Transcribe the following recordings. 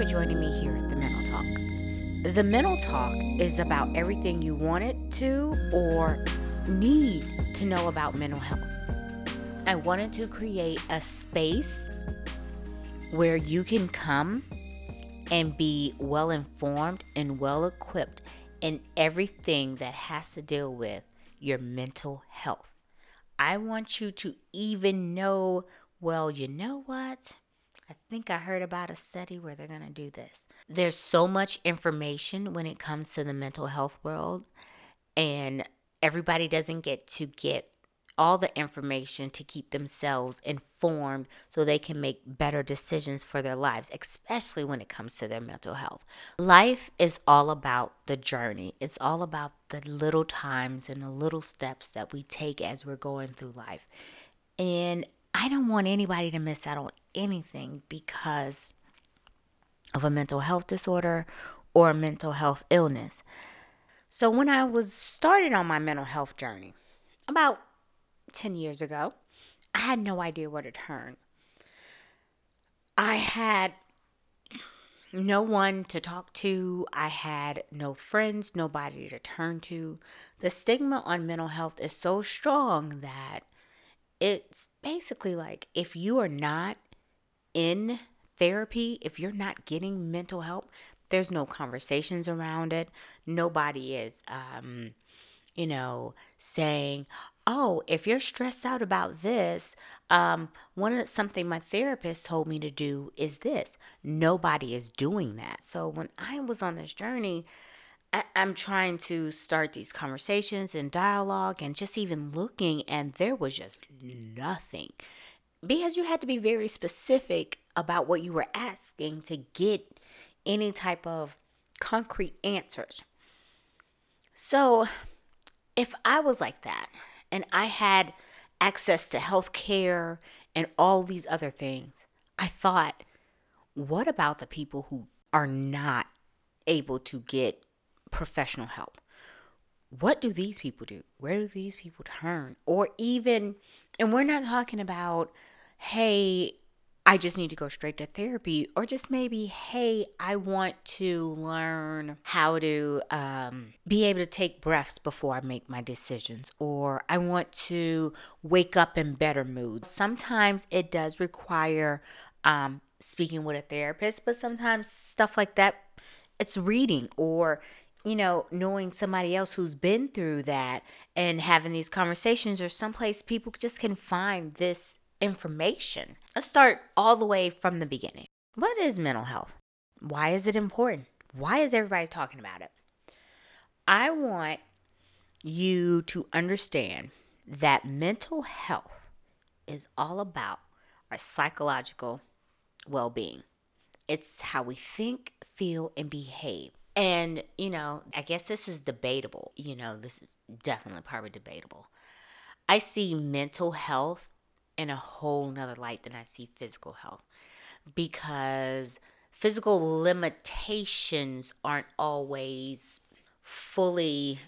for joining me here at the Mental Talk. The Mental Talk is about everything you wanted to or need to know about mental health. I wanted to create a space where you can come and be well informed and well equipped in everything that has to deal with your mental health. I want you to even know well, you know what? I think I heard about a study where they're going to do this. There's so much information when it comes to the mental health world, and everybody doesn't get to get all the information to keep themselves informed so they can make better decisions for their lives, especially when it comes to their mental health. Life is all about the journey, it's all about the little times and the little steps that we take as we're going through life. And I don't want anybody to miss out on anything because of a mental health disorder or a mental health illness. So, when I was started on my mental health journey about 10 years ago, I had no idea where to turn. I had no one to talk to. I had no friends, nobody to turn to. The stigma on mental health is so strong that it's basically like if you are not in therapy, if you're not getting mental help, there's no conversations around it. Nobody is, um, you know, saying, "Oh, if you're stressed out about this, um, one of something my therapist told me to do is this." Nobody is doing that. So when I was on this journey, I, am trying to start these conversations and dialogue and just even looking, and there was just nothing because you had to be very specific about what you were asking to get any type of concrete answers. So, if I was like that and I had access to health care and all these other things, I thought, what about the people who are not able to get professional help. What do these people do? Where do these people turn? Or even, and we're not talking about, hey, I just need to go straight to therapy, or just maybe, hey, I want to learn how to um, be able to take breaths before I make my decisions, or I want to wake up in better mood. Sometimes it does require um, speaking with a therapist, but sometimes stuff like that, it's reading or you know, knowing somebody else who's been through that and having these conversations or someplace people just can find this information. Let's start all the way from the beginning. What is mental health? Why is it important? Why is everybody talking about it? I want you to understand that mental health is all about our psychological well being. It's how we think, feel, and behave. And, you know, I guess this is debatable. You know, this is definitely probably debatable. I see mental health in a whole nother light than I see physical health because physical limitations aren't always fully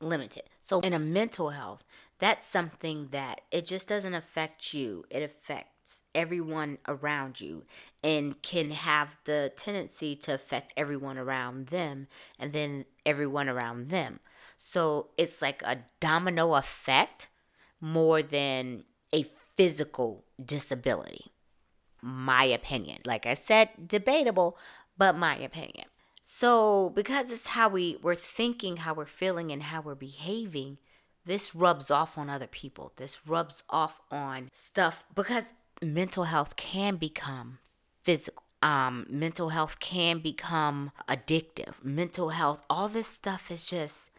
limited. So, in a mental health, that's something that it just doesn't affect you, it affects everyone around you and can have the tendency to affect everyone around them and then everyone around them. So it's like a domino effect more than a physical disability. My opinion. Like I said, debatable, but my opinion. So, because it's how we, we're thinking, how we're feeling, and how we're behaving, this rubs off on other people. This rubs off on stuff because mental health can become physical. Um, mental health can become addictive. Mental health, all this stuff is just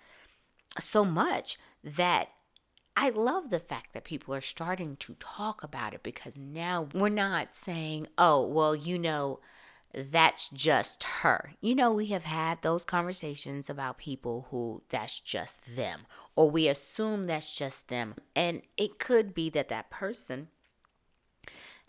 so much that I love the fact that people are starting to talk about it because now we're not saying, oh, well, you know, that's just her. You know, we have had those conversations about people who that's just them, or we assume that's just them. And it could be that that person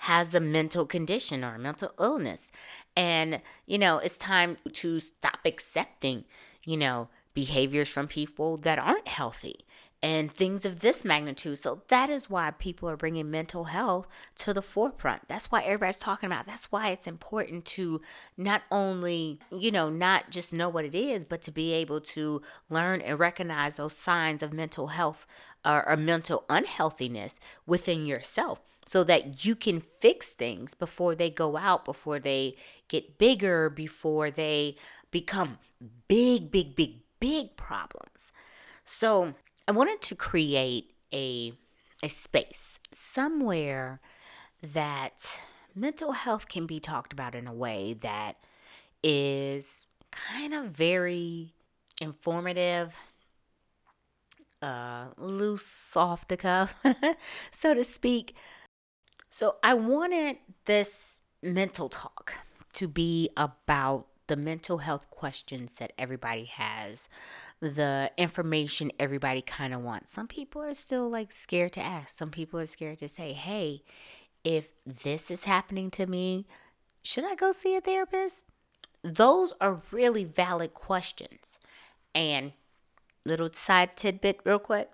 has a mental condition or a mental illness. And, you know, it's time to stop accepting, you know, behaviors from people that aren't healthy and things of this magnitude. So that is why people are bringing mental health to the forefront. That's why everybody's talking about. That's why it's important to not only, you know, not just know what it is, but to be able to learn and recognize those signs of mental health or, or mental unhealthiness within yourself so that you can fix things before they go out, before they get bigger, before they become big, big, big, big problems. So, I wanted to create a a space somewhere that mental health can be talked about in a way that is kind of very informative, uh, loose off the cuff, so to speak. So I wanted this mental talk to be about the mental health questions that everybody has, the information everybody kind of wants. Some people are still like scared to ask. Some people are scared to say, hey, if this is happening to me, should I go see a therapist? Those are really valid questions. And little side tidbit, real quick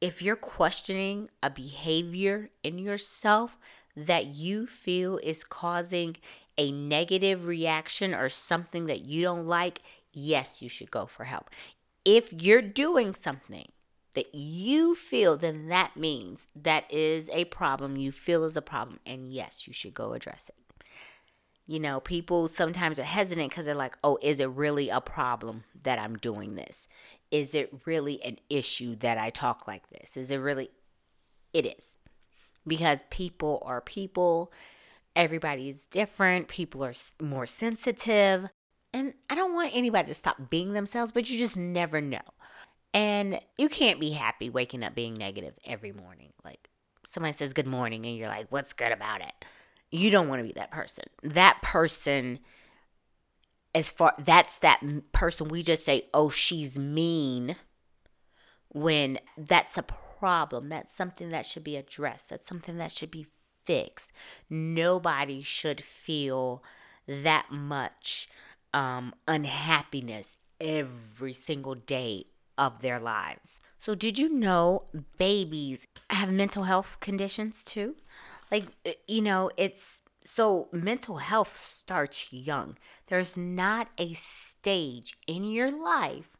if you're questioning a behavior in yourself that you feel is causing a negative reaction or something that you don't like, yes, you should go for help. If you're doing something that you feel, then that means that is a problem you feel is a problem. And yes, you should go address it. You know, people sometimes are hesitant because they're like, oh, is it really a problem that I'm doing this? Is it really an issue that I talk like this? Is it really? It is. Because people are people Everybody is different. People are more sensitive. And I don't want anybody to stop being themselves, but you just never know. And you can't be happy waking up being negative every morning. Like somebody says good morning and you're like, what's good about it? You don't want to be that person. That person, as far, that's that person we just say, oh, she's mean, when that's a problem. That's something that should be addressed. That's something that should be fixed. Nobody should feel that much um, unhappiness every single day of their lives. So, did you know babies have mental health conditions too? Like, uh, you know, it's so mental health starts young. There's not a stage in your life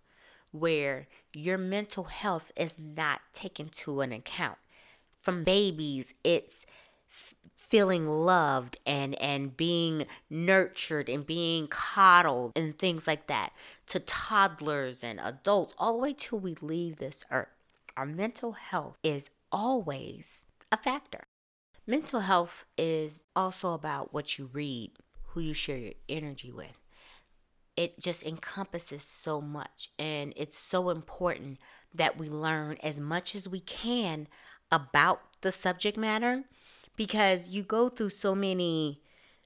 where your mental health is not taken to an account. From babies, it's feeling loved and and being nurtured and being coddled and things like that to toddlers and adults all the way till we leave this earth our mental health is always a factor mental health is also about what you read who you share your energy with it just encompasses so much and it's so important that we learn as much as we can about the subject matter because you go through so many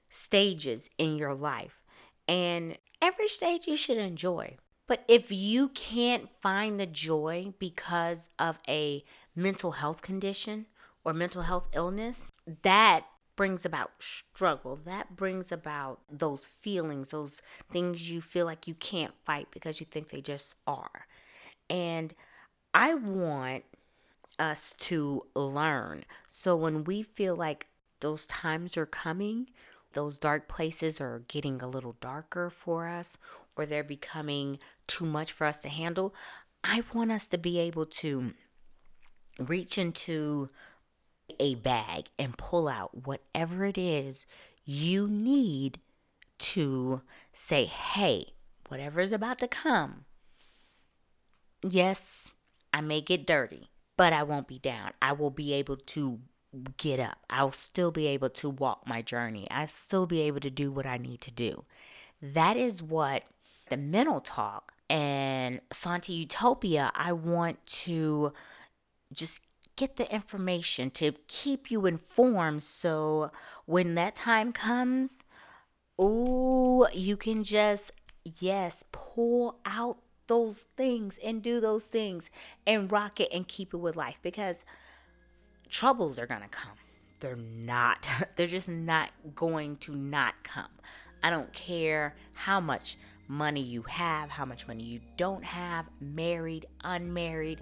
stages in your life and every stage you should enjoy. But if you can't find the joy because of a mental health condition or mental health illness, that brings about struggle. That brings about those feelings, those things you feel like you can't fight because you think they just are. And I want us to learn. So when we feel like those times are coming, those dark places are getting a little darker for us, or they're becoming too much for us to handle, I want us to be able to reach into a bag and pull out whatever it is you need to say, hey, whatever is about to come, yes, I may get dirty but I won't be down. I will be able to get up. I'll still be able to walk my journey. I still be able to do what I need to do. That is what the mental talk and Santi Utopia, I want to just get the information to keep you informed so when that time comes, oh, you can just yes, pull out those things and do those things and rock it and keep it with life because troubles are going to come. They're not, they're just not going to not come. I don't care how much money you have, how much money you don't have, married, unmarried.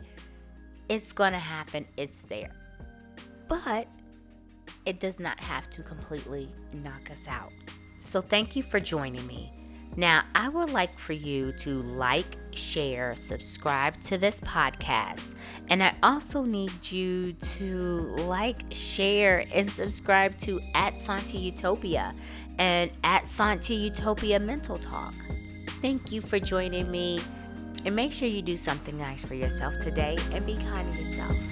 It's going to happen. It's there. But it does not have to completely knock us out. So thank you for joining me. Now, I would like for you to like, share, subscribe to this podcast. And I also need you to like, share, and subscribe to at Santi Utopia and at Santi Utopia Mental Talk. Thank you for joining me. And make sure you do something nice for yourself today and be kind to yourself.